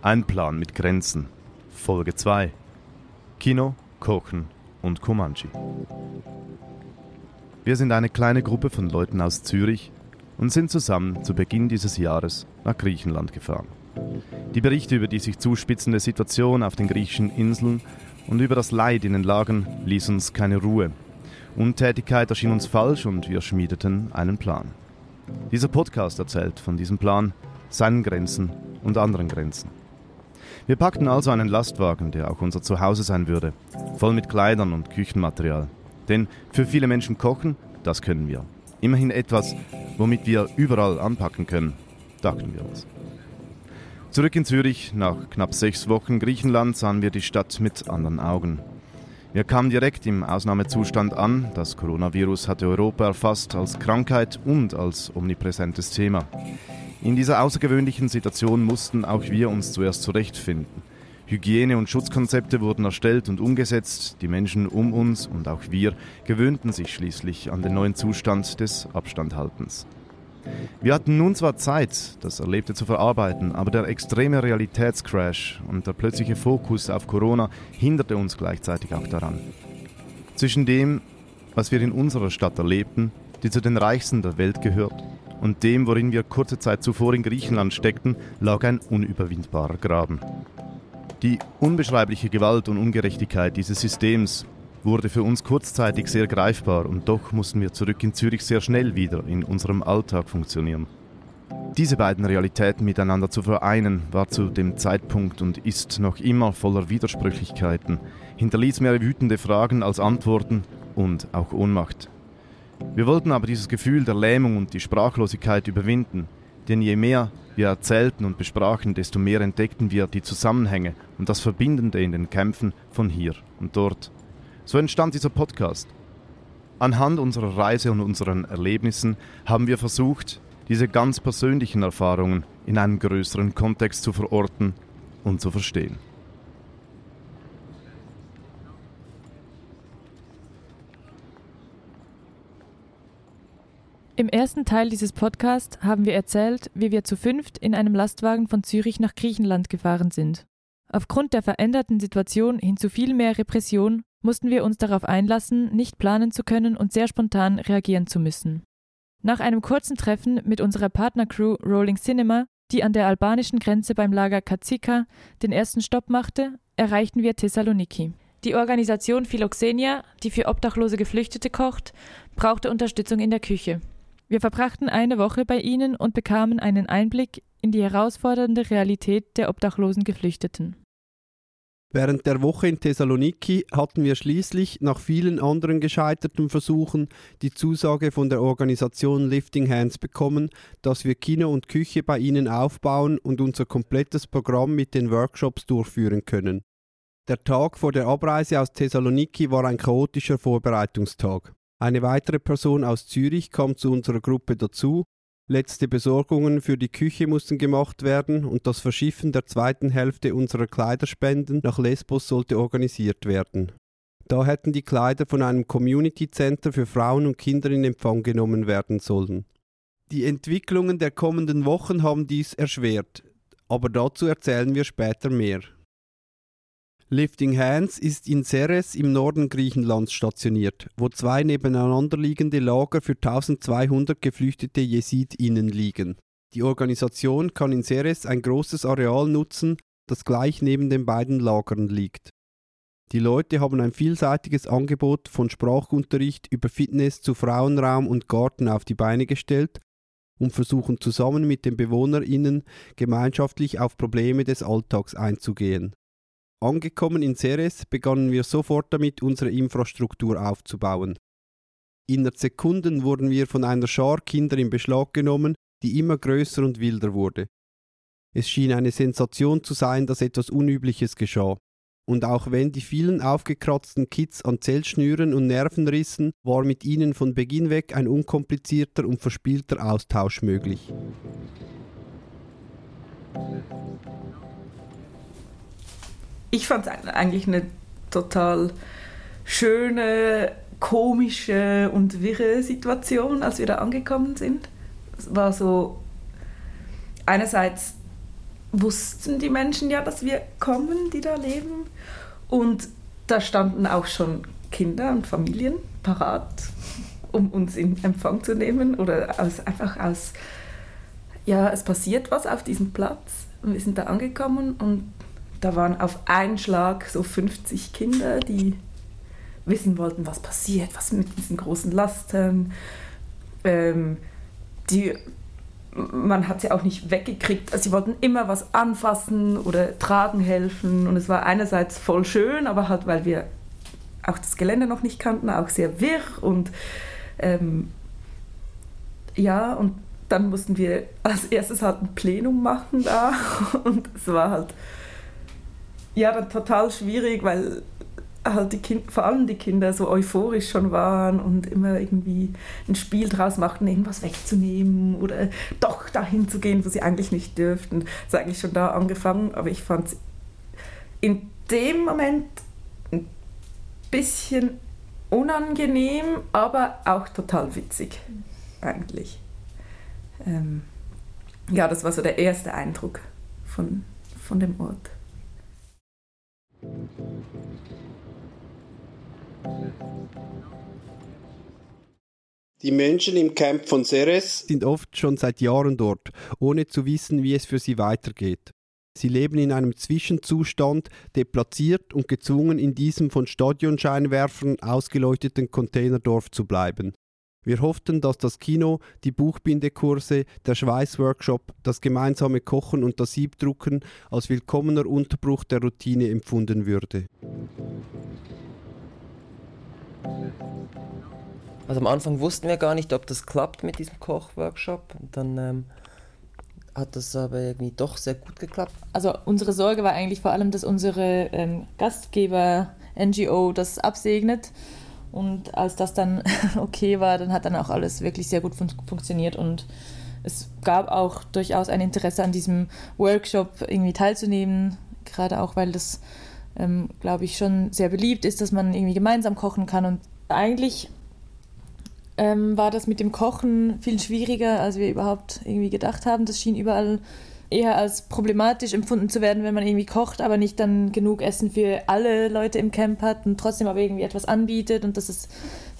Ein Plan mit Grenzen. Folge 2. Kino, Kochen und Comanche. Wir sind eine kleine Gruppe von Leuten aus Zürich und sind zusammen zu Beginn dieses Jahres nach Griechenland gefahren. Die Berichte über die sich zuspitzende Situation auf den griechischen Inseln und über das Leid in den Lagern ließ uns keine Ruhe. Untätigkeit erschien uns falsch und wir schmiedeten einen Plan. Dieser Podcast erzählt von diesem Plan, seinen Grenzen und anderen Grenzen. Wir packten also einen Lastwagen, der auch unser Zuhause sein würde, voll mit Kleidern und Küchenmaterial. Denn für viele Menschen kochen, das können wir. Immerhin etwas, womit wir überall anpacken können, dachten wir uns. Zurück in Zürich, nach knapp sechs Wochen Griechenland, sahen wir die Stadt mit anderen Augen. Wir kamen direkt im Ausnahmezustand an. Das Coronavirus hatte Europa erfasst als Krankheit und als omnipräsentes Thema. In dieser außergewöhnlichen Situation mussten auch wir uns zuerst zurechtfinden. Hygiene- und Schutzkonzepte wurden erstellt und umgesetzt, die Menschen um uns und auch wir gewöhnten sich schließlich an den neuen Zustand des Abstandhaltens. Wir hatten nun zwar Zeit, das Erlebte zu verarbeiten, aber der extreme Realitätscrash und der plötzliche Fokus auf Corona hinderte uns gleichzeitig auch daran. Zwischen dem, was wir in unserer Stadt erlebten, die zu den reichsten der Welt gehört, und dem, worin wir kurze Zeit zuvor in Griechenland steckten, lag ein unüberwindbarer Graben. Die unbeschreibliche Gewalt und Ungerechtigkeit dieses Systems wurde für uns kurzzeitig sehr greifbar und doch mussten wir zurück in Zürich sehr schnell wieder in unserem Alltag funktionieren. Diese beiden Realitäten miteinander zu vereinen, war zu dem Zeitpunkt und ist noch immer voller Widersprüchlichkeiten, hinterließ mehr wütende Fragen als Antworten und auch Ohnmacht. Wir wollten aber dieses Gefühl der Lähmung und die Sprachlosigkeit überwinden, denn je mehr wir erzählten und besprachen, desto mehr entdeckten wir die Zusammenhänge und das Verbindende in den Kämpfen von hier und dort. So entstand dieser Podcast. Anhand unserer Reise und unseren Erlebnissen haben wir versucht, diese ganz persönlichen Erfahrungen in einem größeren Kontext zu verorten und zu verstehen. Im ersten Teil dieses Podcasts haben wir erzählt, wie wir zu fünft in einem Lastwagen von Zürich nach Griechenland gefahren sind. Aufgrund der veränderten Situation hin zu viel mehr Repression mussten wir uns darauf einlassen, nicht planen zu können und sehr spontan reagieren zu müssen. Nach einem kurzen Treffen mit unserer Partnercrew Rolling Cinema, die an der albanischen Grenze beim Lager Katsika den ersten Stopp machte, erreichten wir Thessaloniki. Die Organisation Philoxenia, die für obdachlose Geflüchtete kocht, brauchte Unterstützung in der Küche. Wir verbrachten eine Woche bei ihnen und bekamen einen Einblick in die herausfordernde Realität der obdachlosen Geflüchteten. Während der Woche in Thessaloniki hatten wir schließlich nach vielen anderen gescheiterten Versuchen die Zusage von der Organisation Lifting Hands bekommen, dass wir Kino und Küche bei ihnen aufbauen und unser komplettes Programm mit den Workshops durchführen können. Der Tag vor der Abreise aus Thessaloniki war ein chaotischer Vorbereitungstag. Eine weitere Person aus Zürich kam zu unserer Gruppe dazu. Letzte Besorgungen für die Küche mussten gemacht werden und das Verschiffen der zweiten Hälfte unserer Kleiderspenden nach Lesbos sollte organisiert werden. Da hätten die Kleider von einem Community Center für Frauen und Kinder in Empfang genommen werden sollen. Die Entwicklungen der kommenden Wochen haben dies erschwert, aber dazu erzählen wir später mehr. Lifting Hands ist in Ceres im Norden Griechenlands stationiert, wo zwei nebeneinander liegende Lager für 1200 geflüchtete JesidInnen liegen. Die Organisation kann in Ceres ein großes Areal nutzen, das gleich neben den beiden Lagern liegt. Die Leute haben ein vielseitiges Angebot von Sprachunterricht über Fitness zu Frauenraum und Garten auf die Beine gestellt und versuchen zusammen mit den BewohnerInnen gemeinschaftlich auf Probleme des Alltags einzugehen. Angekommen in Ceres begannen wir sofort damit, unsere Infrastruktur aufzubauen. Innerhalb Sekunden wurden wir von einer Schar Kinder in Beschlag genommen, die immer größer und wilder wurde. Es schien eine Sensation zu sein, dass etwas Unübliches geschah. Und auch wenn die vielen aufgekratzten Kids an Zellschnüren und Nerven rissen, war mit ihnen von Beginn weg ein unkomplizierter und verspielter Austausch möglich. Ich fand es eigentlich eine total schöne, komische und wirre Situation, als wir da angekommen sind. Es war so einerseits wussten die Menschen ja, dass wir kommen, die da leben. Und da standen auch schon Kinder und Familien parat, um uns in Empfang zu nehmen oder aus, einfach aus, ja, es passiert was auf diesem Platz. Und wir sind da angekommen und da waren auf einen Schlag so 50 Kinder, die wissen wollten, was passiert, was mit diesen großen Lasten. Ähm, die, man hat sie auch nicht weggekriegt. Also sie wollten immer was anfassen oder tragen helfen. Und es war einerseits voll schön, aber halt, weil wir auch das Gelände noch nicht kannten, auch sehr wirr. Und ähm, ja, und dann mussten wir als erstes halt ein Plenum machen da. Und es war halt ja dann total schwierig, weil halt die kind, vor allem die Kinder so euphorisch schon waren und immer irgendwie ein Spiel draus machten, irgendwas wegzunehmen oder doch dahin zu gehen, wo sie eigentlich nicht dürften. Das ist eigentlich schon da angefangen, aber ich fand es in dem Moment ein bisschen unangenehm, aber auch total witzig eigentlich. Ähm, ja, das war so der erste Eindruck von, von dem Ort. Die Menschen im Camp von Ceres sind oft schon seit Jahren dort, ohne zu wissen, wie es für sie weitergeht. Sie leben in einem Zwischenzustand, deplatziert und gezwungen, in diesem von Stadionscheinwerfern ausgeleuchteten Containerdorf zu bleiben. Wir hofften, dass das Kino, die Buchbindekurse, der Schweißworkshop, das gemeinsame Kochen und das Siebdrucken als willkommener Unterbruch der Routine empfunden würde. Also am Anfang wussten wir gar nicht, ob das klappt mit diesem Kochworkshop. Und dann ähm, hat das aber irgendwie doch sehr gut geklappt. Also unsere Sorge war eigentlich vor allem, dass unsere ähm, Gastgeber NGO das absegnet. Und als das dann okay war, dann hat dann auch alles wirklich sehr gut fun funktioniert. Und es gab auch durchaus ein Interesse an diesem Workshop irgendwie teilzunehmen, gerade auch weil das, ähm, glaube ich, schon sehr beliebt ist, dass man irgendwie gemeinsam kochen kann. Und eigentlich ähm, war das mit dem Kochen viel schwieriger, als wir überhaupt irgendwie gedacht haben. Das schien überall eher als problematisch empfunden zu werden, wenn man irgendwie kocht, aber nicht dann genug Essen für alle Leute im Camp hat und trotzdem aber irgendwie etwas anbietet und dass es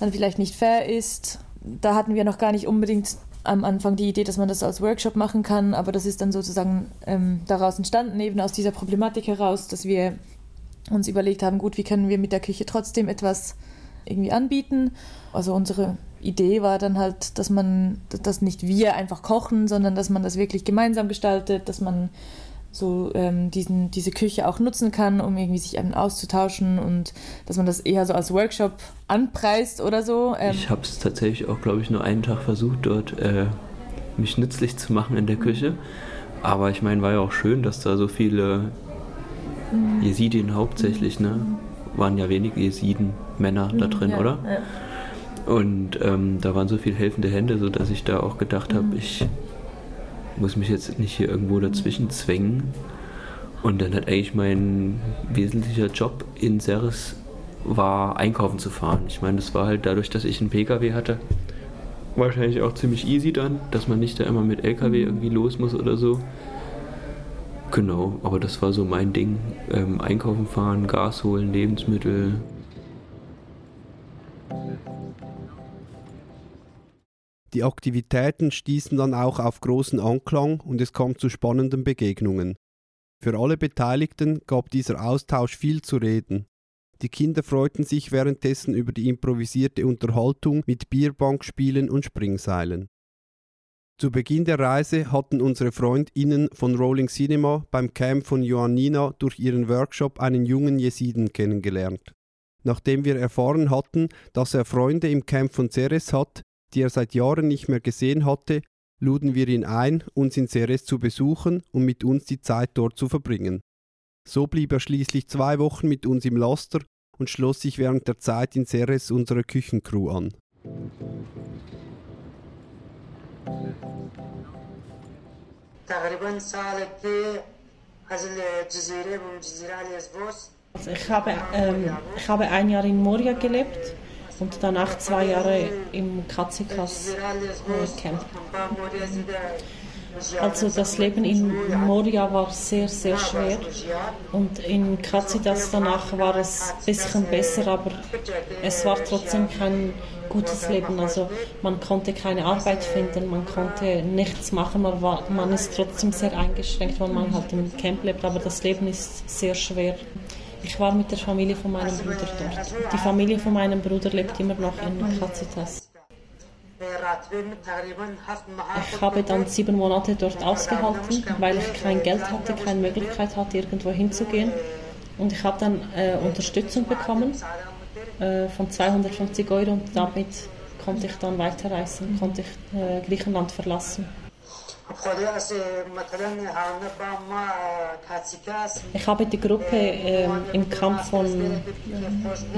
dann vielleicht nicht fair ist. Da hatten wir noch gar nicht unbedingt am Anfang die Idee, dass man das als Workshop machen kann, aber das ist dann sozusagen ähm, daraus entstanden, eben aus dieser Problematik heraus, dass wir uns überlegt haben, gut, wie können wir mit der Küche trotzdem etwas irgendwie anbieten. Also unsere Idee war dann halt, dass man, dass nicht wir einfach kochen, sondern dass man das wirklich gemeinsam gestaltet, dass man so ähm, diesen, diese Küche auch nutzen kann, um irgendwie sich eben auszutauschen und dass man das eher so als Workshop anpreist oder so. Ähm ich habe es tatsächlich auch, glaube ich, nur einen Tag versucht, dort äh, mich nützlich zu machen in der Küche. Aber ich meine, war ja auch schön, dass da so viele mhm. Jesidien hauptsächlich, ne? Waren ja wenige Jesiden, Männer da mhm, drin, ja, oder? Ja. Und ähm, da waren so viele helfende Hände, sodass ich da auch gedacht habe, mhm. ich muss mich jetzt nicht hier irgendwo dazwischen zwängen. Und dann hat eigentlich mein wesentlicher Job in Ceres war, einkaufen zu fahren. Ich meine, das war halt dadurch, dass ich einen Pkw hatte, wahrscheinlich auch ziemlich easy dann, dass man nicht da immer mit LKW mhm. irgendwie los muss oder so. Genau, aber das war so mein Ding. Ähm, einkaufen fahren, Gas holen, Lebensmittel, Die Aktivitäten stießen dann auch auf großen Anklang und es kam zu spannenden Begegnungen. Für alle Beteiligten gab dieser Austausch viel zu reden. Die Kinder freuten sich währenddessen über die improvisierte Unterhaltung mit Bierbankspielen und Springseilen. Zu Beginn der Reise hatten unsere FreundInnen von Rolling Cinema beim Camp von Joannina durch ihren Workshop einen jungen Jesiden kennengelernt. Nachdem wir erfahren hatten, dass er Freunde im Camp von Ceres hat, die er seit Jahren nicht mehr gesehen hatte, luden wir ihn ein, uns in Ceres zu besuchen und mit uns die Zeit dort zu verbringen. So blieb er schließlich zwei Wochen mit uns im Laster und schloss sich während der Zeit in Ceres unserer Küchencrew an. Also ich habe, ähm, ich habe ein Jahr in Moria gelebt und danach zwei Jahre im Katzikas äh, Camp. Also das Leben in Moria war sehr, sehr schwer und in Kazidas danach war es ein bisschen besser, aber es war trotzdem kein gutes Leben. Also man konnte keine Arbeit finden, man konnte nichts machen, man, war, man ist trotzdem sehr eingeschränkt, weil man halt im Camp lebt, aber das Leben ist sehr schwer. Ich war mit der Familie von meinem Bruder dort. Die Familie von meinem Bruder lebt immer noch in Kazitas. Ich habe dann sieben Monate dort ausgehalten, weil ich kein Geld hatte, keine Möglichkeit hatte, irgendwo hinzugehen. Und ich habe dann äh, Unterstützung bekommen äh, von 250 Euro und damit konnte ich dann weiterreisen, konnte ich äh, Griechenland verlassen. Ich habe die Gruppe äh, im Camp von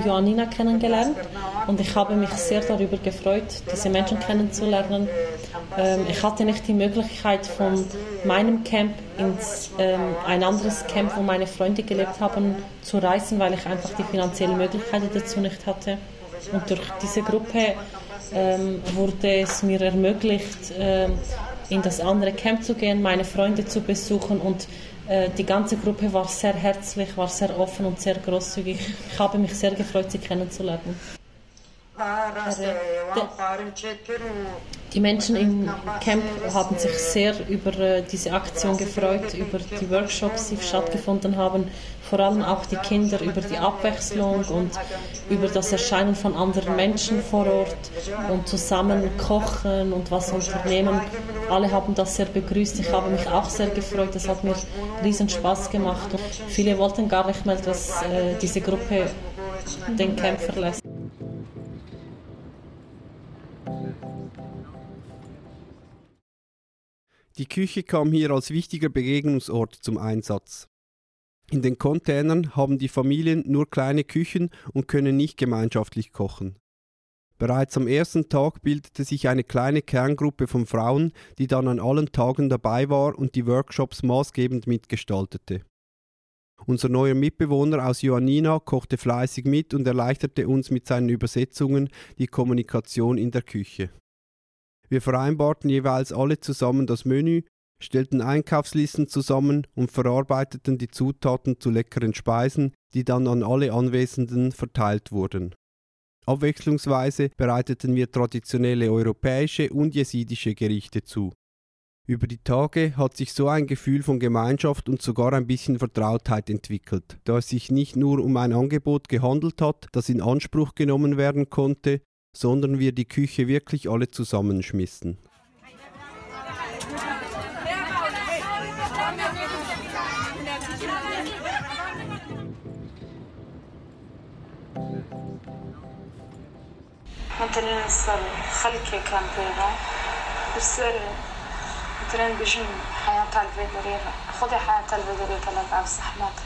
Joannina kennengelernt. und ich habe mich sehr darüber gefreut, diese Menschen kennenzulernen. Ähm, ich hatte nicht die Möglichkeit, von meinem Camp ins ähm, ein anderes Camp, wo meine Freunde gelebt haben, zu reisen, weil ich einfach die finanziellen Möglichkeiten dazu nicht hatte. Und durch diese Gruppe ähm, wurde es mir ermöglicht, äh, in das andere Camp zu gehen, meine Freunde zu besuchen und äh, die ganze Gruppe war sehr herzlich, war sehr offen und sehr großzügig. Ich habe mich sehr gefreut, sie kennenzulernen. Die Menschen im Camp haben sich sehr über äh, diese Aktion gefreut, über die Workshops, die stattgefunden haben, vor allem auch die Kinder über die Abwechslung und über das Erscheinen von anderen Menschen vor Ort und zusammen kochen und was unternehmen. Alle haben das sehr begrüßt. Ich habe mich auch sehr gefreut. Das hat mir riesen Spaß gemacht. Und viele wollten gar nicht mehr, dass äh, diese Gruppe den Camp verlässt. Die Küche kam hier als wichtiger Begegnungsort zum Einsatz. In den Containern haben die Familien nur kleine Küchen und können nicht gemeinschaftlich kochen. Bereits am ersten Tag bildete sich eine kleine Kerngruppe von Frauen, die dann an allen Tagen dabei war und die Workshops maßgebend mitgestaltete. Unser neuer Mitbewohner aus Johannina kochte fleißig mit und erleichterte uns mit seinen Übersetzungen die Kommunikation in der Küche. Wir vereinbarten jeweils alle zusammen das Menü, stellten Einkaufslisten zusammen und verarbeiteten die Zutaten zu leckeren Speisen, die dann an alle Anwesenden verteilt wurden. Abwechslungsweise bereiteten wir traditionelle europäische und jesidische Gerichte zu. Über die Tage hat sich so ein Gefühl von Gemeinschaft und sogar ein bisschen Vertrautheit entwickelt, da es sich nicht nur um ein Angebot gehandelt hat, das in Anspruch genommen werden konnte, sondern wir die Küche wirklich alle zusammenschmissen. مثلا صار خلكي كان بيضة بس مثلا بيجن حياة الفيدرية خذي حياة الفيدرية كلام صحمات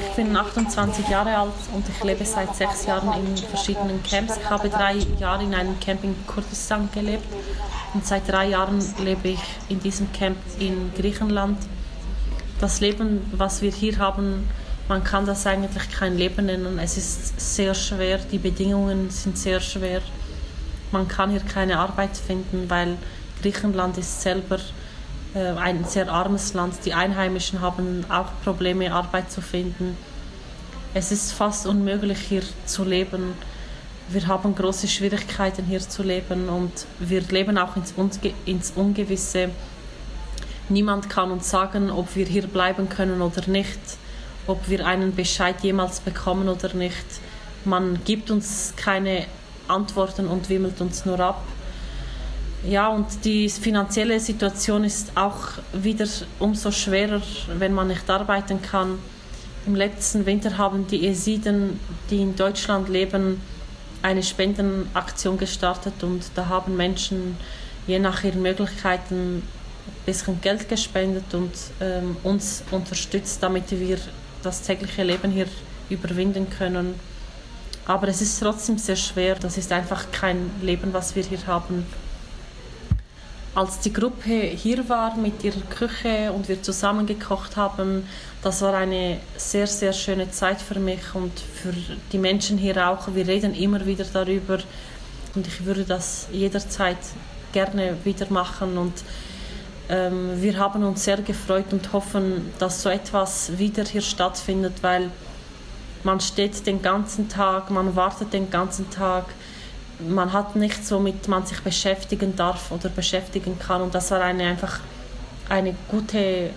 Ich bin 28 Jahre alt und ich lebe seit sechs Jahren in verschiedenen Camps. Ich habe drei Jahre in einem Camp in Kurdistan gelebt und seit drei Jahren lebe ich in diesem Camp in Griechenland. Das Leben, was wir hier haben, man kann das eigentlich kein Leben nennen. Es ist sehr schwer, die Bedingungen sind sehr schwer. Man kann hier keine Arbeit finden, weil Griechenland ist selber äh, ein sehr armes Land. Die Einheimischen haben auch Probleme, Arbeit zu finden. Es ist fast unmöglich, hier zu leben. Wir haben große Schwierigkeiten, hier zu leben und wir leben auch ins, Unge ins Ungewisse. Niemand kann uns sagen, ob wir hier bleiben können oder nicht, ob wir einen Bescheid jemals bekommen oder nicht. Man gibt uns keine Antworten und wimmelt uns nur ab. Ja, und die finanzielle Situation ist auch wieder umso schwerer, wenn man nicht arbeiten kann. Im letzten Winter haben die Esiden, die in Deutschland leben, eine Spendenaktion gestartet und da haben Menschen je nach ihren Möglichkeiten ein bisschen Geld gespendet und ähm, uns unterstützt, damit wir das tägliche Leben hier überwinden können. Aber es ist trotzdem sehr schwer. Das ist einfach kein Leben, was wir hier haben als die Gruppe hier war mit ihrer Küche und wir zusammen gekocht haben, das war eine sehr, sehr schöne Zeit für mich und für die Menschen hier auch. Wir reden immer wieder darüber und ich würde das jederzeit gerne wieder machen und ähm, wir haben uns sehr gefreut und hoffen, dass so etwas wieder hier stattfindet, weil man steht den ganzen Tag, man wartet den ganzen Tag, man hat nichts, womit man sich beschäftigen darf oder beschäftigen kann. Und das war eine einfach eine gute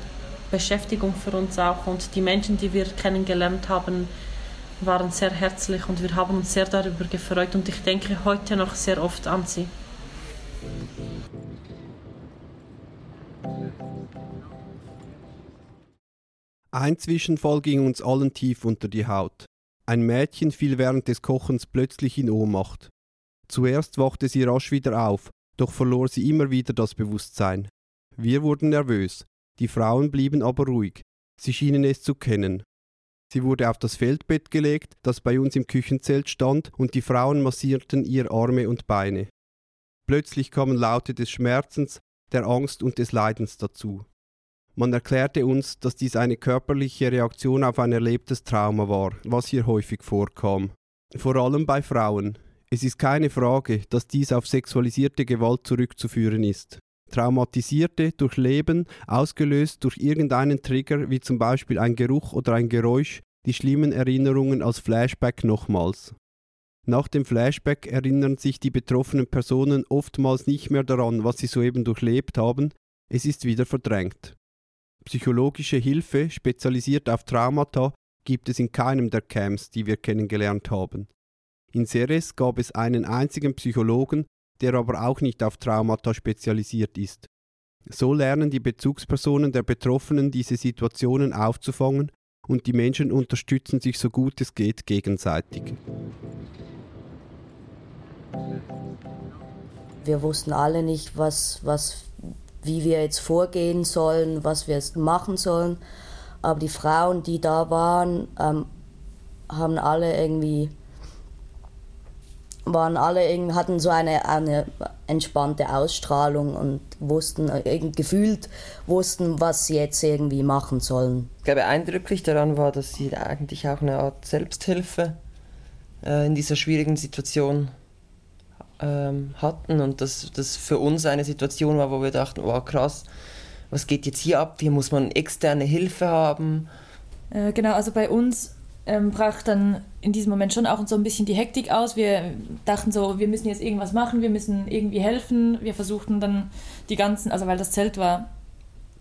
Beschäftigung für uns auch. Und die Menschen, die wir kennengelernt haben, waren sehr herzlich und wir haben uns sehr darüber gefreut. Und ich denke heute noch sehr oft an sie. Ein Zwischenfall ging uns allen tief unter die Haut. Ein Mädchen fiel während des Kochens plötzlich in Ohnmacht. Zuerst wachte sie rasch wieder auf, doch verlor sie immer wieder das Bewusstsein. Wir wurden nervös, die Frauen blieben aber ruhig, sie schienen es zu kennen. Sie wurde auf das Feldbett gelegt, das bei uns im Küchenzelt stand, und die Frauen massierten ihr Arme und Beine. Plötzlich kamen Laute des Schmerzens, der Angst und des Leidens dazu. Man erklärte uns, dass dies eine körperliche Reaktion auf ein erlebtes Trauma war, was hier häufig vorkam. Vor allem bei Frauen. Es ist keine Frage, dass dies auf sexualisierte Gewalt zurückzuführen ist. Traumatisierte durch Leben, ausgelöst durch irgendeinen Trigger, wie zum Beispiel ein Geruch oder ein Geräusch, die schlimmen Erinnerungen als Flashback nochmals. Nach dem Flashback erinnern sich die betroffenen Personen oftmals nicht mehr daran, was sie soeben durchlebt haben, es ist wieder verdrängt. Psychologische Hilfe, spezialisiert auf Traumata, gibt es in keinem der Camps, die wir kennengelernt haben. In Ceres gab es einen einzigen Psychologen, der aber auch nicht auf Traumata spezialisiert ist. So lernen die Bezugspersonen der Betroffenen diese Situationen aufzufangen und die Menschen unterstützen sich so gut es geht gegenseitig. Wir wussten alle nicht, was, was, wie wir jetzt vorgehen sollen, was wir jetzt machen sollen. Aber die Frauen, die da waren, ähm, haben alle irgendwie waren alle hatten so eine, eine entspannte Ausstrahlung und wussten, äh, gefühlt wussten, was sie jetzt irgendwie machen sollen. Ich glaube, eindrücklich daran war, dass sie eigentlich auch eine Art Selbsthilfe äh, in dieser schwierigen Situation ähm, hatten und dass das für uns eine Situation war, wo wir dachten, wow krass, was geht jetzt hier ab? Hier muss man externe Hilfe haben. Äh, genau, also bei uns ähm, brach dann in diesem Moment schon auch so ein bisschen die Hektik aus. Wir dachten so, wir müssen jetzt irgendwas machen, wir müssen irgendwie helfen. Wir versuchten dann die ganzen, also weil das Zelt war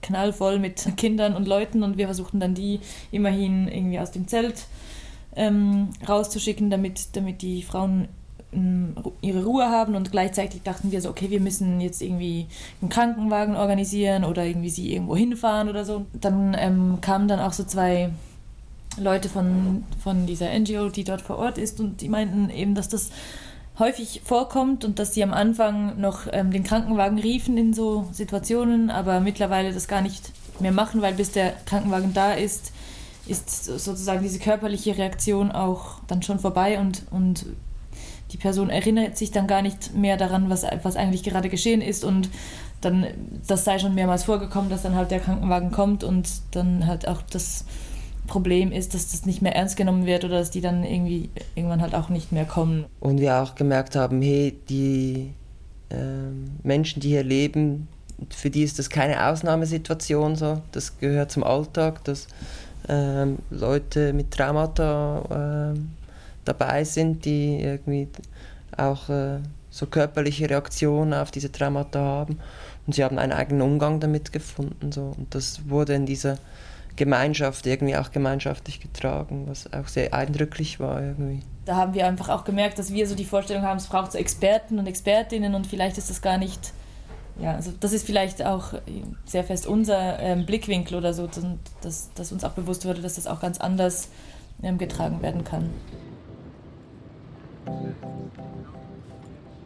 knallvoll mit Kindern und Leuten und wir versuchten dann die immerhin irgendwie aus dem Zelt ähm, rauszuschicken, damit, damit die Frauen ihre Ruhe haben und gleichzeitig dachten wir so, okay, wir müssen jetzt irgendwie einen Krankenwagen organisieren oder irgendwie sie irgendwo hinfahren oder so. Dann ähm, kamen dann auch so zwei Leute von, von dieser NGO, die dort vor Ort ist, und die meinten eben, dass das häufig vorkommt und dass sie am Anfang noch ähm, den Krankenwagen riefen in so Situationen, aber mittlerweile das gar nicht mehr machen, weil bis der Krankenwagen da ist, ist sozusagen diese körperliche Reaktion auch dann schon vorbei und, und die Person erinnert sich dann gar nicht mehr daran, was, was eigentlich gerade geschehen ist und dann, das sei schon mehrmals vorgekommen, dass dann halt der Krankenwagen kommt und dann halt auch das Problem ist, dass das nicht mehr ernst genommen wird oder dass die dann irgendwie irgendwann halt auch nicht mehr kommen. Und wir auch gemerkt haben, hey, die äh, Menschen, die hier leben, für die ist das keine Ausnahmesituation so. Das gehört zum Alltag, dass äh, Leute mit Traumata äh, dabei sind, die irgendwie auch äh, so körperliche Reaktionen auf diese Traumata haben. Und sie haben einen eigenen Umgang damit gefunden. So. Und das wurde in dieser Gemeinschaft irgendwie auch gemeinschaftlich getragen, was auch sehr eindrücklich war irgendwie. Da haben wir einfach auch gemerkt, dass wir so die Vorstellung haben, es braucht so Experten und Expertinnen und vielleicht ist das gar nicht, ja, also das ist vielleicht auch sehr fest unser ähm, Blickwinkel oder so, dass, dass uns auch bewusst wurde, dass das auch ganz anders ähm, getragen werden kann.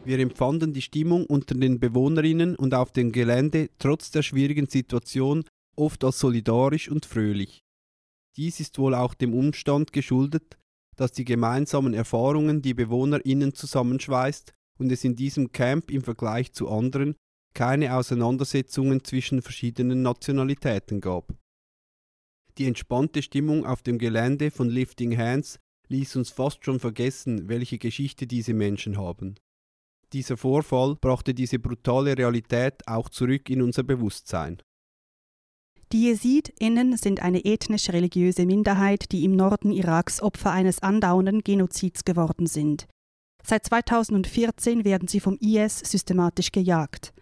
Wir empfanden die Stimmung unter den Bewohnerinnen und auf dem Gelände trotz der schwierigen Situation oft als solidarisch und fröhlich. Dies ist wohl auch dem Umstand geschuldet, dass die gemeinsamen Erfahrungen die BewohnerInnen zusammenschweißt und es in diesem Camp im Vergleich zu anderen keine Auseinandersetzungen zwischen verschiedenen Nationalitäten gab. Die entspannte Stimmung auf dem Gelände von Lifting Hands ließ uns fast schon vergessen, welche Geschichte diese Menschen haben. Dieser Vorfall brachte diese brutale Realität auch zurück in unser Bewusstsein. Die JesidInnen sind eine ethnisch-religiöse Minderheit, die im Norden Iraks Opfer eines andauernden Genozids geworden sind. Seit 2014 werden sie vom IS systematisch gejagt.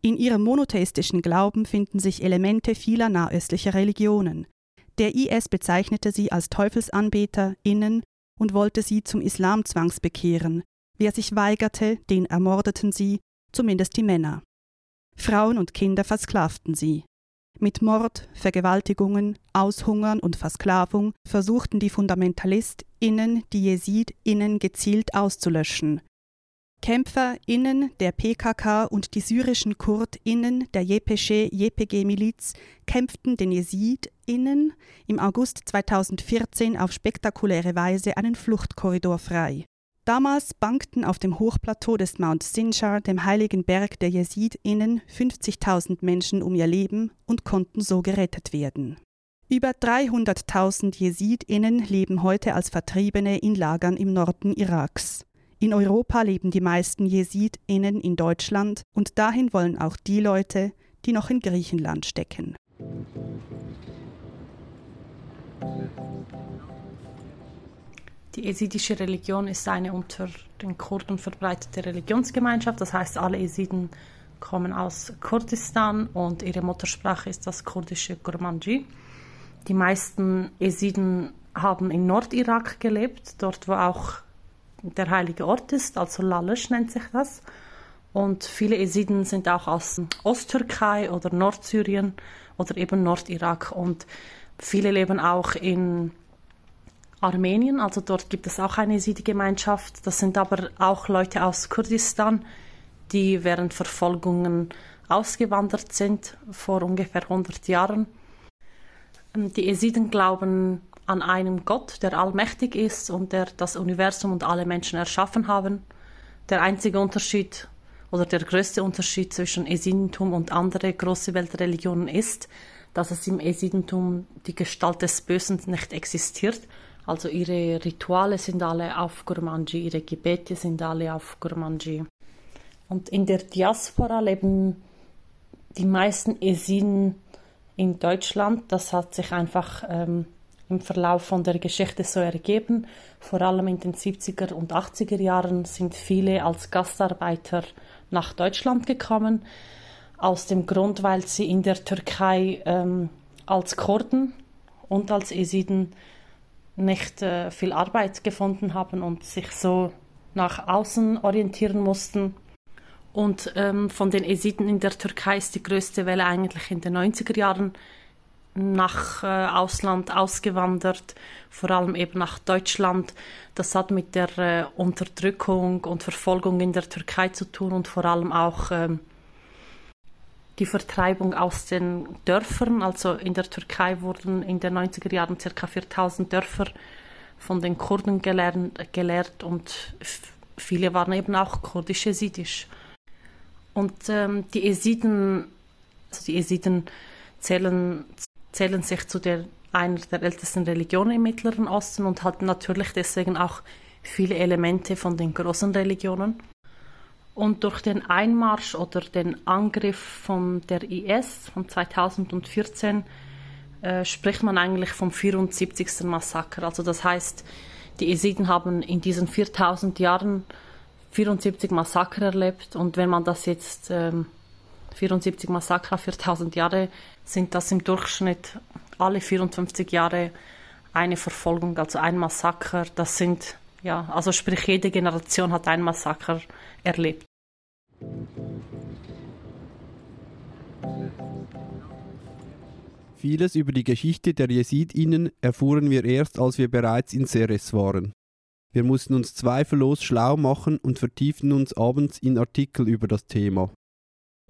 In ihrem monotheistischen Glauben finden sich Elemente vieler nahöstlicher Religionen. Der IS bezeichnete sie als TeufelsanbeterInnen und wollte sie zum Islam zwangsbekehren. Wer sich weigerte, den ermordeten sie, zumindest die Männer. Frauen und Kinder versklavten sie. Mit Mord, Vergewaltigungen, Aushungern und Versklavung versuchten die FundamentalistInnen die JesidInnen gezielt auszulöschen. KämpferInnen der PKK und die syrischen KurdInnen der JPG-JPG-Miliz kämpften den JesidInnen im August 2014 auf spektakuläre Weise einen Fluchtkorridor frei. Damals bankten auf dem Hochplateau des Mount Sinjar, dem heiligen Berg der JesidInnen, 50.000 Menschen um ihr Leben und konnten so gerettet werden. Über 300.000 JesidInnen leben heute als Vertriebene in Lagern im Norden Iraks. In Europa leben die meisten JesidInnen in Deutschland und dahin wollen auch die Leute, die noch in Griechenland stecken. Die esidische Religion ist eine unter den Kurden verbreitete Religionsgemeinschaft. Das heißt, alle Esiden kommen aus Kurdistan und ihre Muttersprache ist das kurdische Kurmanji. Die meisten Esiden haben in Nordirak gelebt, dort wo auch der heilige Ort ist, also Lalesch nennt sich das. Und viele Esiden sind auch aus Osttürkei oder Nordsyrien oder eben Nordirak. Und viele leben auch in Armenien, also dort gibt es auch eine Esidi-Gemeinschaft. Das sind aber auch Leute aus Kurdistan, die während Verfolgungen ausgewandert sind vor ungefähr 100 Jahren. Die Esiden glauben an einen Gott, der allmächtig ist und der das Universum und alle Menschen erschaffen haben. Der einzige Unterschied oder der größte Unterschied zwischen Esidentum und anderen große Weltreligionen ist, dass es im Esidentum die Gestalt des Bösen nicht existiert also ihre Rituale sind alle auf Gurmanji, ihre Gebete sind alle auf Gurmanji. Und in der Diaspora leben die meisten Esiden in Deutschland. Das hat sich einfach ähm, im Verlauf von der Geschichte so ergeben. Vor allem in den 70er und 80er Jahren sind viele als Gastarbeiter nach Deutschland gekommen. Aus dem Grund, weil sie in der Türkei ähm, als Kurden und als Esiden nicht äh, viel Arbeit gefunden haben und sich so nach außen orientieren mussten. Und ähm, von den Esiden in der Türkei ist die größte Welle eigentlich in den 90er Jahren nach äh, Ausland ausgewandert, vor allem eben nach Deutschland. Das hat mit der äh, Unterdrückung und Verfolgung in der Türkei zu tun und vor allem auch ähm, die Vertreibung aus den Dörfern. Also in der Türkei wurden in den 90er Jahren ca. 4000 Dörfer von den Kurden gelernt, gelehrt und viele waren eben auch kurdisch-esidisch. Und ähm, die Esiden, also die Esiden zählen, zählen sich zu der, einer der ältesten Religionen im Mittleren Osten und hatten natürlich deswegen auch viele Elemente von den großen Religionen. Und durch den Einmarsch oder den Angriff von der IS von 2014 äh, spricht man eigentlich vom 74. Massaker. Also das heißt, die Jesiden haben in diesen 4000 Jahren 74 Massaker erlebt und wenn man das jetzt ähm, 74 Massaker 4000 Jahre sind das im Durchschnitt alle 54 Jahre eine Verfolgung, also ein Massaker. Das sind ja, also sprich jede Generation hat ein Massaker erlebt. Vieles über die Geschichte der Jesidinnen erfuhren wir erst, als wir bereits in Seres waren. Wir mussten uns zweifellos schlau machen und vertieften uns abends in Artikel über das Thema.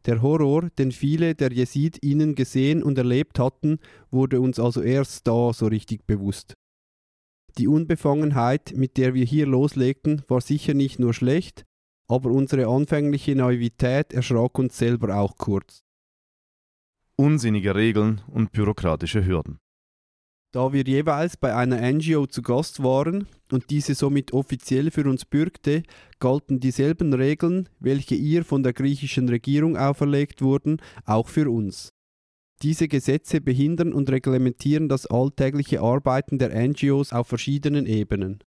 Der Horror, den viele der Jesidinnen gesehen und erlebt hatten, wurde uns also erst da so richtig bewusst. Die Unbefangenheit, mit der wir hier loslegten, war sicher nicht nur schlecht, aber unsere anfängliche Naivität erschrak uns selber auch kurz. Unsinnige Regeln und bürokratische Hürden. Da wir jeweils bei einer NGO zu Gast waren und diese somit offiziell für uns bürgte, galten dieselben Regeln, welche ihr von der griechischen Regierung auferlegt wurden, auch für uns. Diese Gesetze behindern und reglementieren das alltägliche Arbeiten der NGOs auf verschiedenen Ebenen.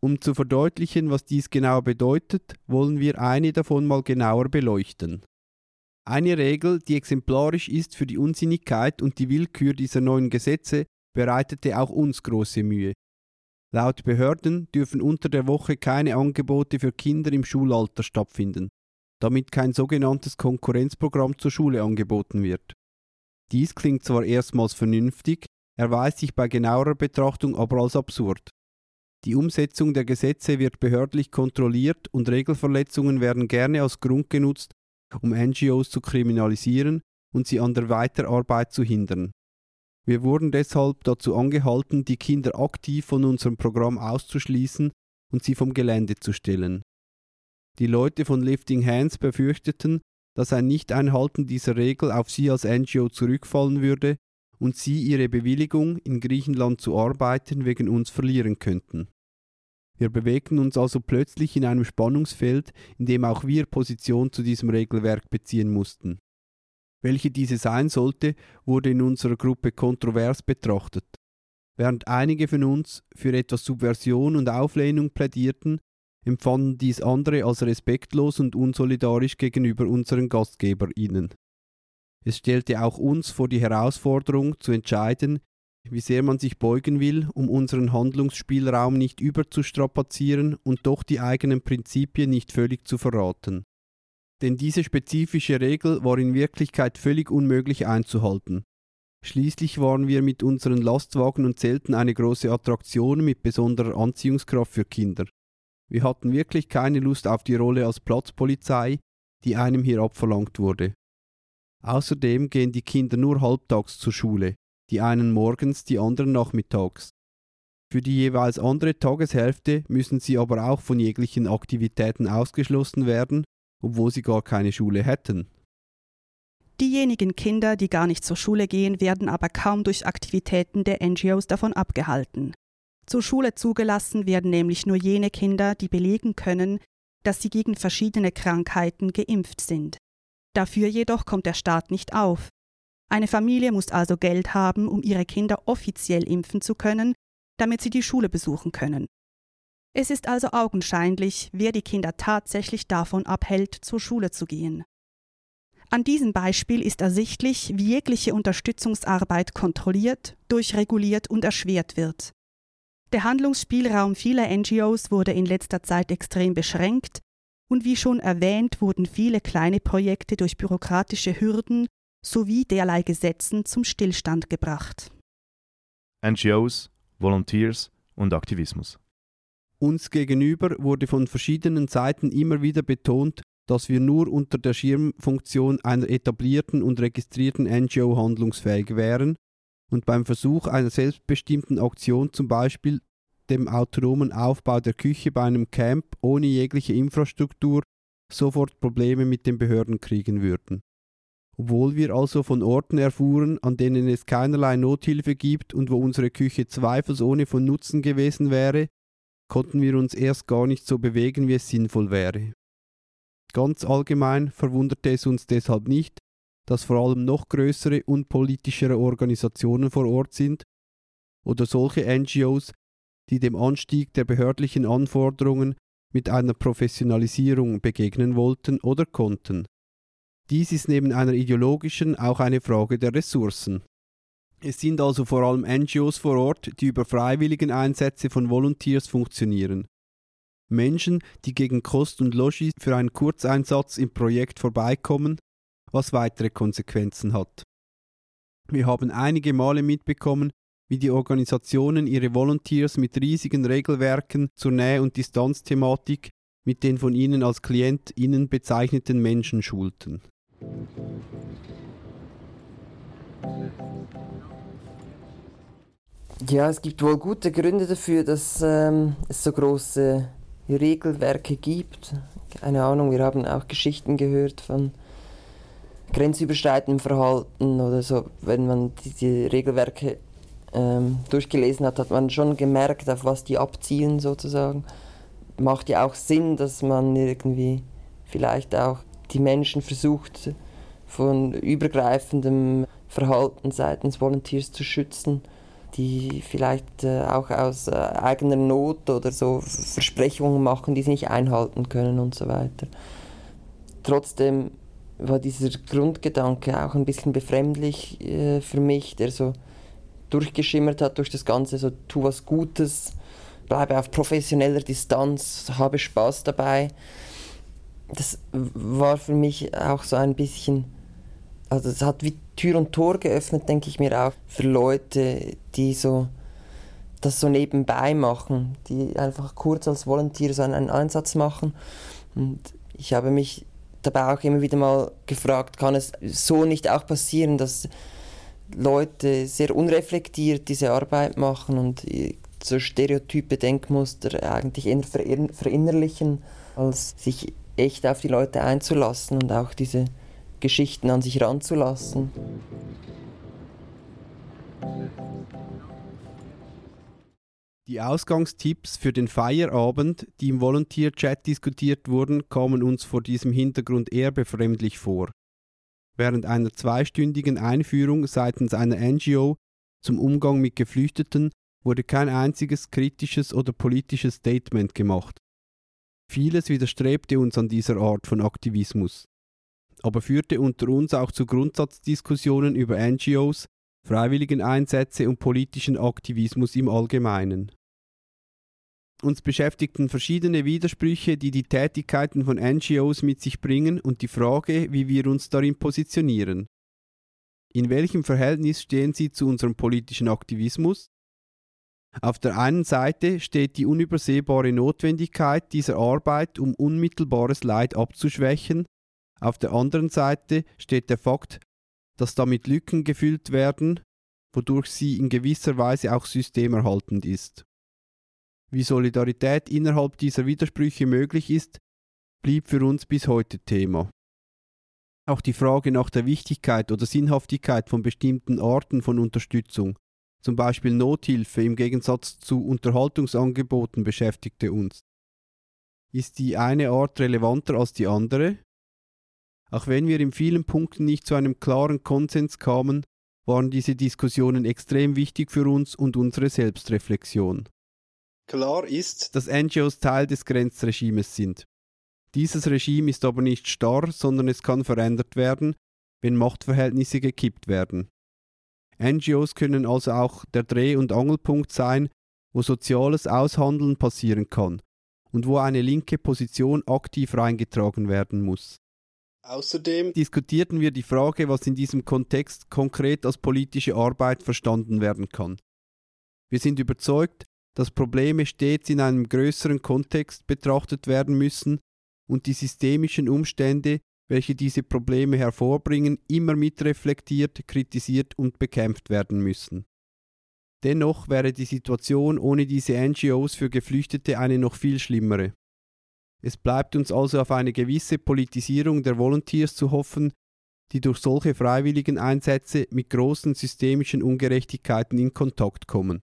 Um zu verdeutlichen, was dies genau bedeutet, wollen wir eine davon mal genauer beleuchten. Eine Regel, die exemplarisch ist für die Unsinnigkeit und die Willkür dieser neuen Gesetze, bereitete auch uns große Mühe. Laut Behörden dürfen unter der Woche keine Angebote für Kinder im Schulalter stattfinden, damit kein sogenanntes Konkurrenzprogramm zur Schule angeboten wird. Dies klingt zwar erstmals vernünftig, erweist sich bei genauerer Betrachtung aber als absurd. Die Umsetzung der Gesetze wird behördlich kontrolliert und Regelverletzungen werden gerne als Grund genutzt, um NGOs zu kriminalisieren und sie an der Weiterarbeit zu hindern. Wir wurden deshalb dazu angehalten, die Kinder aktiv von unserem Programm auszuschließen und sie vom Gelände zu stellen. Die Leute von Lifting Hands befürchteten, dass ein Nicht-Einhalten dieser Regel auf sie als NGO zurückfallen würde und sie ihre Bewilligung, in Griechenland zu arbeiten, wegen uns verlieren könnten. Wir bewegten uns also plötzlich in einem Spannungsfeld, in dem auch wir Position zu diesem Regelwerk beziehen mussten. Welche diese sein sollte, wurde in unserer Gruppe kontrovers betrachtet. Während einige von uns für etwas Subversion und Auflehnung plädierten, empfanden dies andere als respektlos und unsolidarisch gegenüber unseren GastgeberInnen. Es stellte auch uns vor die Herausforderung zu entscheiden, wie sehr man sich beugen will, um unseren Handlungsspielraum nicht überzustrapazieren und doch die eigenen Prinzipien nicht völlig zu verraten. Denn diese spezifische Regel war in Wirklichkeit völlig unmöglich einzuhalten. Schließlich waren wir mit unseren Lastwagen und Zelten eine große Attraktion mit besonderer Anziehungskraft für Kinder. Wir hatten wirklich keine Lust auf die Rolle als Platzpolizei, die einem hier abverlangt wurde. Außerdem gehen die Kinder nur halbtags zur Schule, die einen morgens, die anderen nachmittags. Für die jeweils andere Tageshälfte müssen sie aber auch von jeglichen Aktivitäten ausgeschlossen werden, obwohl sie gar keine Schule hätten. Diejenigen Kinder, die gar nicht zur Schule gehen, werden aber kaum durch Aktivitäten der NGOs davon abgehalten. Zur Schule zugelassen werden nämlich nur jene Kinder, die belegen können, dass sie gegen verschiedene Krankheiten geimpft sind. Dafür jedoch kommt der Staat nicht auf. Eine Familie muss also Geld haben, um ihre Kinder offiziell impfen zu können, damit sie die Schule besuchen können. Es ist also augenscheinlich, wer die Kinder tatsächlich davon abhält, zur Schule zu gehen. An diesem Beispiel ist ersichtlich, wie jegliche Unterstützungsarbeit kontrolliert, durchreguliert und erschwert wird. Der Handlungsspielraum vieler NGOs wurde in letzter Zeit extrem beschränkt und wie schon erwähnt wurden viele kleine Projekte durch bürokratische Hürden sowie derlei Gesetzen zum Stillstand gebracht. NGOs, Volunteers und Aktivismus. Uns gegenüber wurde von verschiedenen Seiten immer wieder betont, dass wir nur unter der Schirmfunktion einer etablierten und registrierten NGO handlungsfähig wären und beim Versuch einer selbstbestimmten Aktion zum Beispiel dem autonomen Aufbau der Küche bei einem Camp ohne jegliche Infrastruktur sofort Probleme mit den Behörden kriegen würden. Obwohl wir also von Orten erfuhren, an denen es keinerlei Nothilfe gibt und wo unsere Küche zweifelsohne von Nutzen gewesen wäre, konnten wir uns erst gar nicht so bewegen, wie es sinnvoll wäre. Ganz allgemein verwunderte es uns deshalb nicht, dass vor allem noch größere und politischere Organisationen vor Ort sind oder solche NGOs, die dem Anstieg der behördlichen Anforderungen mit einer Professionalisierung begegnen wollten oder konnten. Dies ist neben einer ideologischen auch eine Frage der Ressourcen. Es sind also vor allem NGOs vor Ort, die über freiwilligen Einsätze von Volunteers funktionieren. Menschen, die gegen Kost und Logis für einen Kurzeinsatz im Projekt vorbeikommen was weitere Konsequenzen hat. Wir haben einige Male mitbekommen, wie die Organisationen ihre Volunteers mit riesigen Regelwerken zur Nähe- und Distanzthematik mit den von ihnen als KlientInnen bezeichneten Menschen schulten. Ja, es gibt wohl gute Gründe dafür, dass ähm, es so große Regelwerke gibt. Keine Ahnung, wir haben auch Geschichten gehört von grenzüberschreitendem Verhalten oder so, wenn man die, die Regelwerke ähm, durchgelesen hat, hat man schon gemerkt, auf was die abzielen sozusagen. Macht ja auch Sinn, dass man irgendwie vielleicht auch die Menschen versucht, von übergreifendem Verhalten seitens Volunteers zu schützen, die vielleicht äh, auch aus äh, eigener Not oder so Versprechungen machen, die sie nicht einhalten können und so weiter. Trotzdem war dieser Grundgedanke auch ein bisschen befremdlich äh, für mich, der so durchgeschimmert hat durch das Ganze, so tu was Gutes, bleibe auf professioneller Distanz, habe Spaß dabei. Das war für mich auch so ein bisschen also es hat wie Tür und Tor geöffnet, denke ich mir auch, für Leute, die so das so nebenbei machen, die einfach kurz als Volunteer so einen Einsatz machen. Und ich habe mich dabei auch immer wieder mal gefragt, kann es so nicht auch passieren, dass Leute sehr unreflektiert diese Arbeit machen und so stereotype Denkmuster eigentlich eher verinnerlichen, als sich echt auf die Leute einzulassen und auch diese Geschichten an sich ranzulassen. Die Ausgangstipps für den Feierabend, die im Volunteer-Chat diskutiert wurden, kamen uns vor diesem Hintergrund eher befremdlich vor. Während einer zweistündigen Einführung seitens einer NGO zum Umgang mit Geflüchteten wurde kein einziges kritisches oder politisches Statement gemacht. Vieles widerstrebte uns an dieser Art von Aktivismus aber führte unter uns auch zu Grundsatzdiskussionen über NGOs, Freiwilligeneinsätze und politischen Aktivismus im Allgemeinen. Uns beschäftigten verschiedene Widersprüche, die die Tätigkeiten von NGOs mit sich bringen und die Frage, wie wir uns darin positionieren. In welchem Verhältnis stehen sie zu unserem politischen Aktivismus? Auf der einen Seite steht die unübersehbare Notwendigkeit dieser Arbeit, um unmittelbares Leid abzuschwächen auf der anderen Seite steht der Fakt, dass damit Lücken gefüllt werden, wodurch sie in gewisser Weise auch systemerhaltend ist. Wie Solidarität innerhalb dieser Widersprüche möglich ist, blieb für uns bis heute Thema. Auch die Frage nach der Wichtigkeit oder Sinnhaftigkeit von bestimmten Arten von Unterstützung, zum Beispiel Nothilfe im Gegensatz zu Unterhaltungsangeboten, beschäftigte uns. Ist die eine Art relevanter als die andere? Auch wenn wir in vielen Punkten nicht zu einem klaren Konsens kamen, waren diese Diskussionen extrem wichtig für uns und unsere Selbstreflexion. Klar ist, dass NGOs Teil des Grenzregimes sind. Dieses Regime ist aber nicht starr, sondern es kann verändert werden, wenn Machtverhältnisse gekippt werden. NGOs können also auch der Dreh- und Angelpunkt sein, wo soziales Aushandeln passieren kann und wo eine linke Position aktiv reingetragen werden muss. Außerdem diskutierten wir die Frage, was in diesem Kontext konkret als politische Arbeit verstanden werden kann. Wir sind überzeugt, dass Probleme stets in einem größeren Kontext betrachtet werden müssen und die systemischen Umstände, welche diese Probleme hervorbringen, immer mitreflektiert, kritisiert und bekämpft werden müssen. Dennoch wäre die Situation ohne diese NGOs für Geflüchtete eine noch viel schlimmere. Es bleibt uns also auf eine gewisse Politisierung der Volunteers zu hoffen, die durch solche freiwilligen Einsätze mit großen systemischen Ungerechtigkeiten in Kontakt kommen.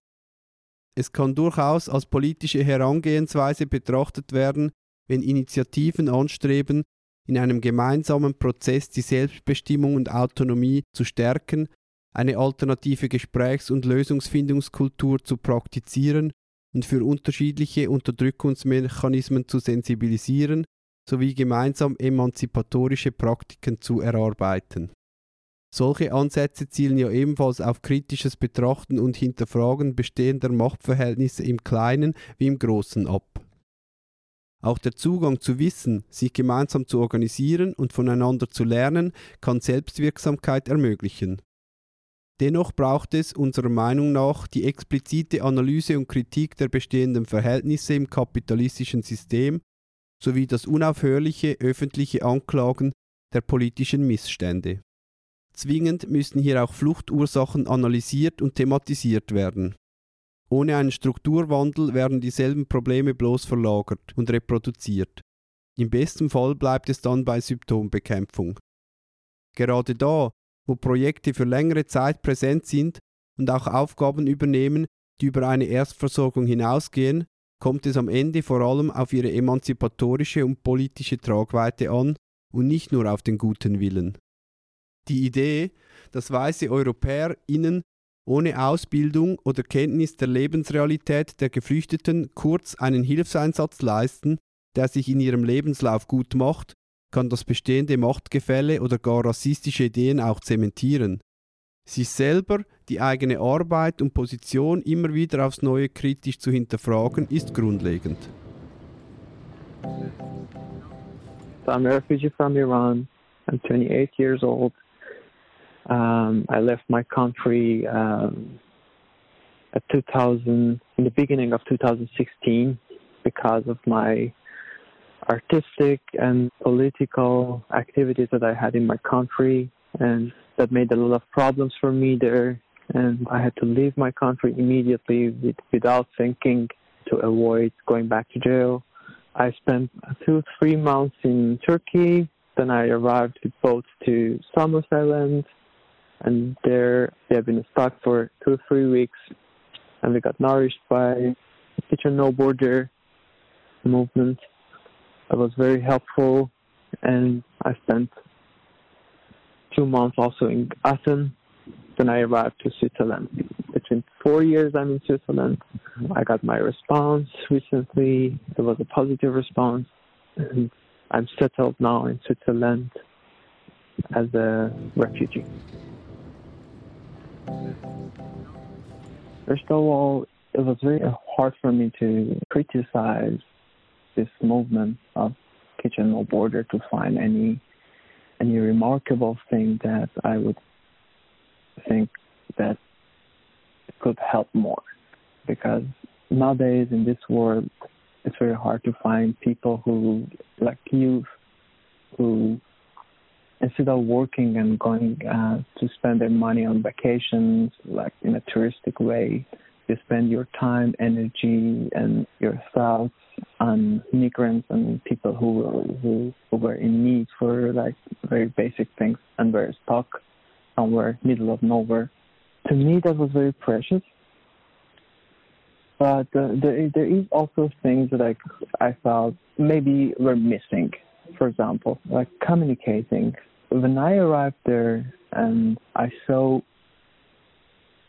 Es kann durchaus als politische Herangehensweise betrachtet werden, wenn Initiativen anstreben, in einem gemeinsamen Prozess die Selbstbestimmung und Autonomie zu stärken, eine alternative Gesprächs- und Lösungsfindungskultur zu praktizieren und für unterschiedliche Unterdrückungsmechanismen zu sensibilisieren sowie gemeinsam emanzipatorische Praktiken zu erarbeiten. Solche Ansätze zielen ja ebenfalls auf kritisches Betrachten und Hinterfragen bestehender Machtverhältnisse im Kleinen wie im Großen ab. Auch der Zugang zu Wissen, sich gemeinsam zu organisieren und voneinander zu lernen, kann Selbstwirksamkeit ermöglichen. Dennoch braucht es unserer Meinung nach die explizite Analyse und Kritik der bestehenden Verhältnisse im kapitalistischen System sowie das unaufhörliche öffentliche Anklagen der politischen Missstände. Zwingend müssen hier auch Fluchtursachen analysiert und thematisiert werden. Ohne einen Strukturwandel werden dieselben Probleme bloß verlagert und reproduziert. Im besten Fall bleibt es dann bei Symptombekämpfung. Gerade da, wo Projekte für längere Zeit präsent sind, und auch Aufgaben übernehmen, die über eine Erstversorgung hinausgehen, kommt es am Ende vor allem auf ihre emanzipatorische und politische Tragweite an und nicht nur auf den guten Willen. Die Idee, dass weiße EuropäerInnen ohne Ausbildung oder Kenntnis der Lebensrealität der Geflüchteten kurz einen Hilfseinsatz leisten, der sich in ihrem Lebenslauf gut macht, kann das bestehende Machtgefälle oder gar rassistische Ideen auch zementieren. Sich selber, die eigene Arbeit und Position immer wieder aufs Neue kritisch zu hinterfragen, ist grundlegend. So I'm a refugee from Iran. I'm 28 years old. Um, I left my country um, at 2000, in the beginning of 2016, because of my artistic and political activities that I had in my country, and that made a lot of problems for me there. And I had to leave my country immediately with, without thinking to avoid going back to jail. I spent two, three months in Turkey. Then I arrived with boat to Samos Island, and there they have been stuck for two three weeks. And we got nourished by Kitchen No Border movement. It was very helpful, and I spent two months also in Athens. Then I arrived to Switzerland. Between four years I'm in Switzerland. I got my response recently. There was a positive response, and I'm settled now in Switzerland as a refugee. First of all, it was very hard for me to criticize this movement of Kitchen No Border to find any any remarkable thing that I would think that could help more. Because nowadays in this world, it's very hard to find people who, like youth, who instead of working and going uh, to spend their money on vacations, like in a touristic way, you spend your time, energy, and your thoughts on migrants and people who who, who were in need for like very basic things and were stuck somewhere middle of nowhere. To me, that was very precious. But uh, there, there is also things that I, I felt maybe were missing. For example, like communicating. When I arrived there and I saw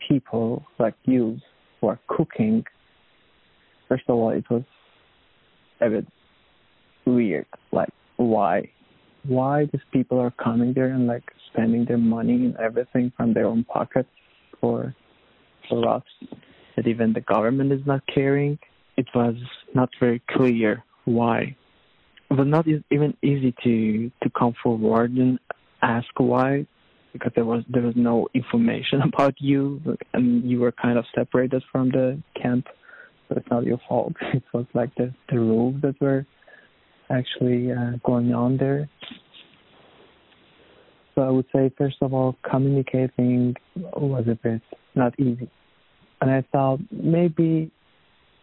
people like you who are cooking, first of all, it was a bit weird. Like, why? Why these people are coming there and like spending their money and everything from their own pockets for for us? That even the government is not caring. It was not very clear why. It was not even easy to to come forward and ask why because there was there was no information about you and you were kind of separated from the camp so it's not your fault. It was like the the rules that were actually uh, going on there. So i would say first of all communicating was a bit not easy. And i thought maybe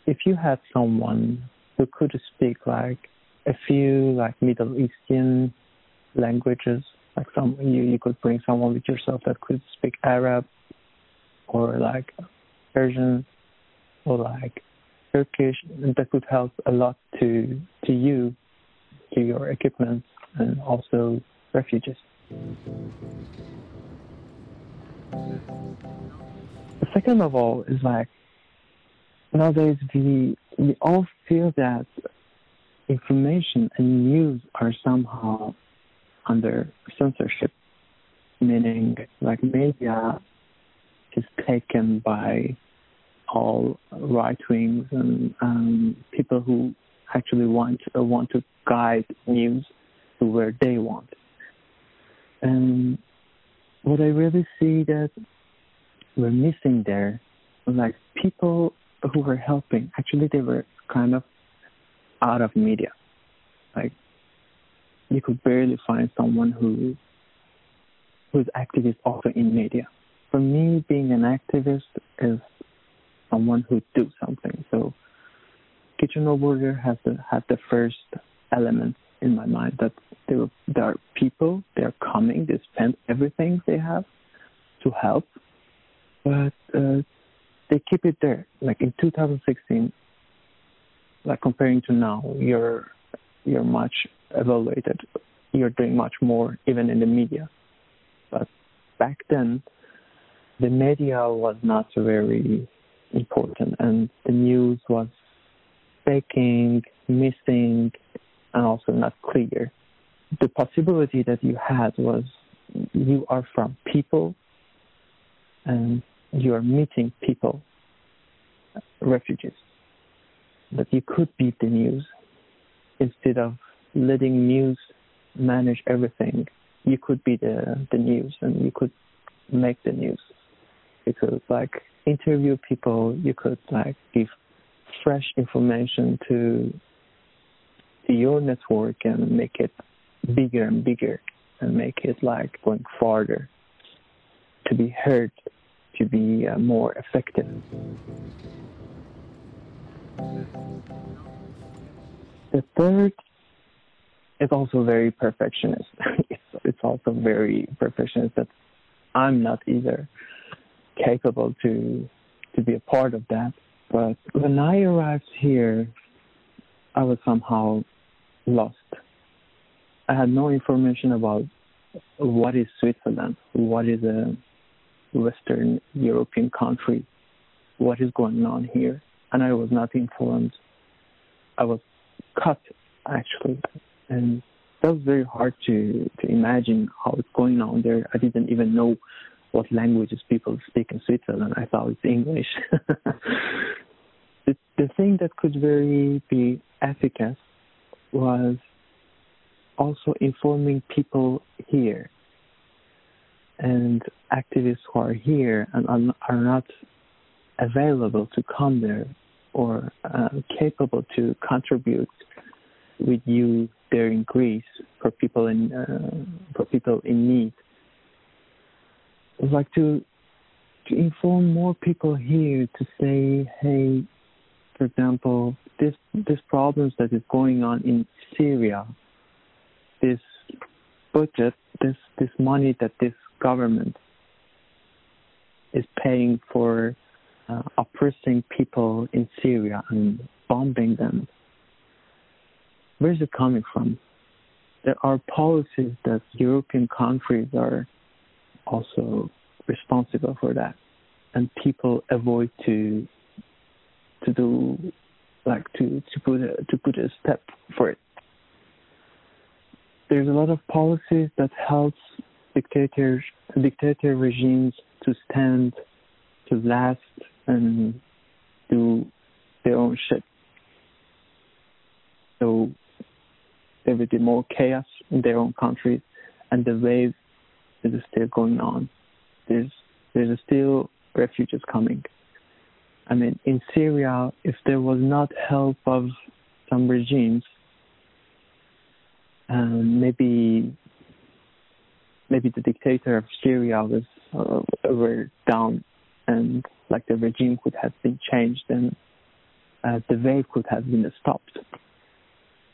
if you had someone who could speak like a few like middle eastern languages like some you, you could bring someone with yourself that could speak Arab or like Persian or like Turkish that could help a lot to to you, to your equipment and also refugees. The second of all is like nowadays we we all feel that information and news are somehow under censorship, meaning like media is taken by all right wings and um, people who actually want uh, want to guide news to where they want. And what I really see that we're missing there, like people who were helping, actually they were kind of out of media. Like you could barely find someone who who's activist also in media. For me, being an activist is someone who do something. So Kitchen Border has the, had the first element in my mind that there, there are people, they are coming, they spend everything they have to help. but uh, they keep it there. Like in 2016, like comparing to now, you're you're much evaluated. You're doing much more, even in the media. But back then, the media was not very important, and the news was faking, missing, and also not clear. The possibility that you had was you are from people and you are meeting people, refugees, that you could beat the news instead of letting news manage everything. You could be the, the news and you could make the news. You could like interview people, you could like give fresh information to to your network and make it bigger and bigger and make it like going farther to be heard to be uh, more effective. The third is also very perfectionist. It's, it's also very perfectionist that i'm not either capable to to be a part of that but when i arrived here i was somehow lost. I had no information about what is Switzerland, what is a Western European country, what is going on here, and I was not informed. I was cut actually, and that was very hard to to imagine how it's going on there. I didn't even know what languages people speak in Switzerland. I thought it's English. the, the thing that could very be efficacious was also informing people here and activists who are here and are not available to come there or uh, capable to contribute with you there in Greece for people in uh, for people in need. I'd like to to inform more people here to say, hey, for example, this this problems that is going on in Syria, this budget, this this money that this government is paying for uh, oppressing people in Syria and bombing them. Where is it coming from? There are policies that European countries are also responsible for that, and people avoid to to do like to to put a, to put a step for it. There's a lot of policies that helps dictators dictator regimes to stand, to last, and do their own shit. So there will be more chaos in their own countries, and the wave is still going on. There's there's still refugees coming. I mean, in Syria, if there was not help of some regimes, um, maybe maybe the dictator of Syria was uh, were down, and like the regime could have been changed, and uh, the wave could have been stopped.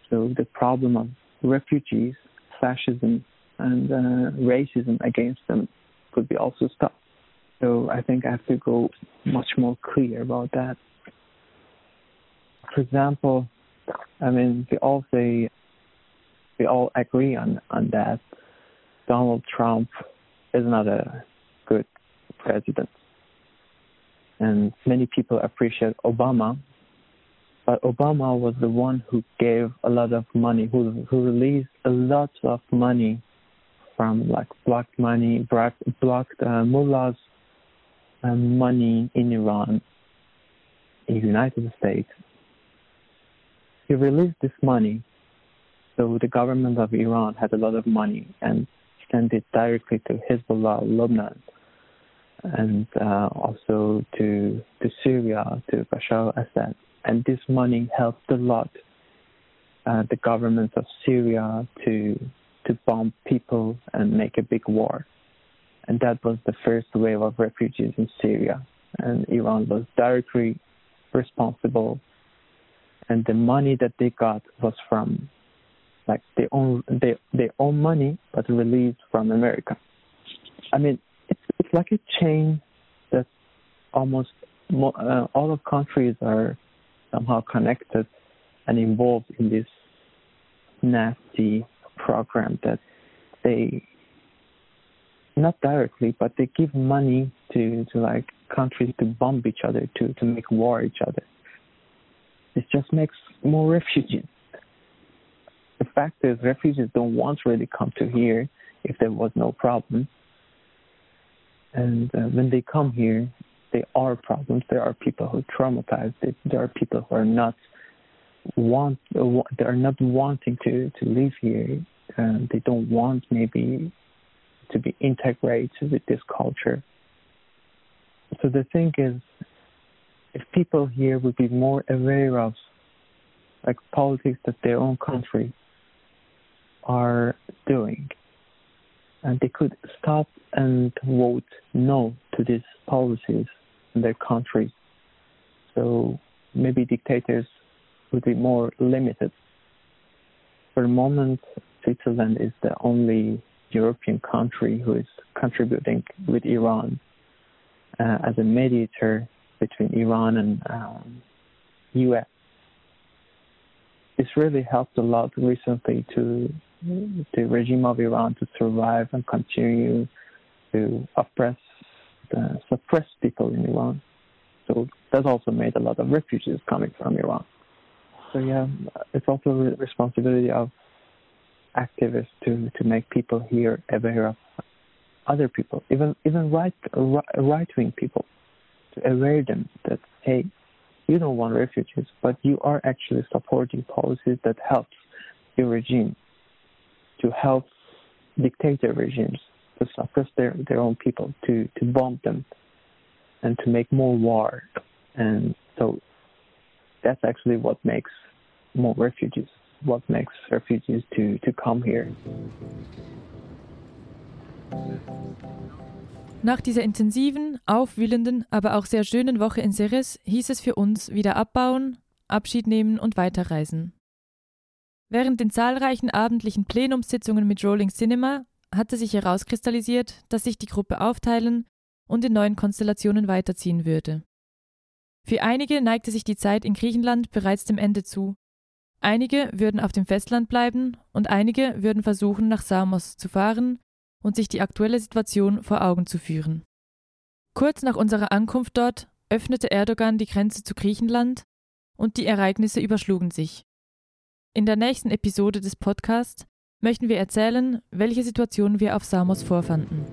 So the problem of refugees, fascism, and uh, racism against them could be also stopped. So I think I have to go much more clear about that. For example, I mean, we all say, we all agree on, on that Donald Trump is not a good president. And many people appreciate Obama, but Obama was the one who gave a lot of money, who, who released a lot of money from like blocked money, blocked, uh, mullahs money in Iran, in the United States. He released this money, so the government of Iran had a lot of money and sent it directly to Hezbollah, Lebanon, and uh, also to to Syria, to Bashar al-Assad. And this money helped a lot uh, the government of Syria to to bomb people and make a big war and that was the first wave of refugees in Syria. And Iran was directly responsible, and the money that they got was from like they own they they own money, but released from America. I mean, it's it's like a chain that almost mo- uh, all of countries are somehow connected and involved in this nasty program that they not directly, but they give money to, to like countries to bomb each other, to, to make war each other. It just makes more refugees. The fact is, refugees don't want to really come to here if there was no problem. And uh, when they come here, there are problems. There are people who are traumatized. There are people who are not want they are not wanting to to live here. And they don't want maybe to be integrated with this culture. So the thing is, if people here would be more aware of like politics that their own country are doing, and they could stop and vote no to these policies in their country. So maybe dictators would be more limited. For the moment, Switzerland is the only European country who is contributing with Iran uh, as a mediator between Iran and um, U.S. This really helped a lot recently to the regime of Iran to survive and continue to oppress, uh, suppress people in Iran. So that also made a lot of refugees coming from Iran. So yeah, it's also a responsibility of activists to to make people here aware of other people, even even right right wing people, to aware them that hey, you don't want refugees, but you are actually supporting policies that helps your regime to help dictator regimes to suppress their, their own people, to, to bomb them, and to make more war. And so that's actually what makes more refugees what makes refugees to, to come here. Nach dieser intensiven, aufwühlenden, aber auch sehr schönen Woche in Ceres hieß es für uns wieder abbauen, Abschied nehmen und weiterreisen. Während den zahlreichen abendlichen Plenumssitzungen mit Rolling Cinema hatte sich herauskristallisiert, dass sich die Gruppe aufteilen und in neuen Konstellationen weiterziehen würde. Für einige neigte sich die Zeit in Griechenland bereits dem Ende zu, Einige würden auf dem Festland bleiben und einige würden versuchen, nach Samos zu fahren und sich die aktuelle Situation vor Augen zu führen. Kurz nach unserer Ankunft dort öffnete Erdogan die Grenze zu Griechenland und die Ereignisse überschlugen sich. In der nächsten Episode des Podcasts möchten wir erzählen, welche Situation wir auf Samos vorfanden.